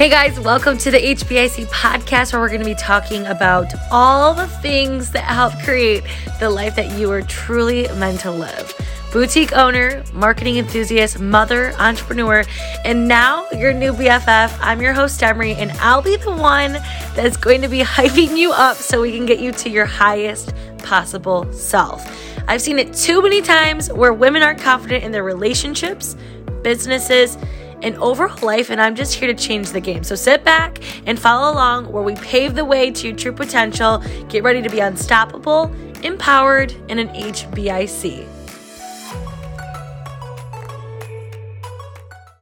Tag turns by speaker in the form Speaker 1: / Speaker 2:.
Speaker 1: Hey guys, welcome to the HBIC podcast where we're going to be talking about all the things that help create the life that you are truly meant to live. Boutique owner, marketing enthusiast, mother, entrepreneur, and now your new BFF. I'm your host, Emery, and I'll be the one that's going to be hyping you up so we can get you to your highest possible self. I've seen it too many times where women aren't confident in their relationships, businesses, and overall life, and I'm just here to change the game. So sit back and follow along where we pave the way to your true potential. Get ready to be unstoppable, empowered, and an HBIC.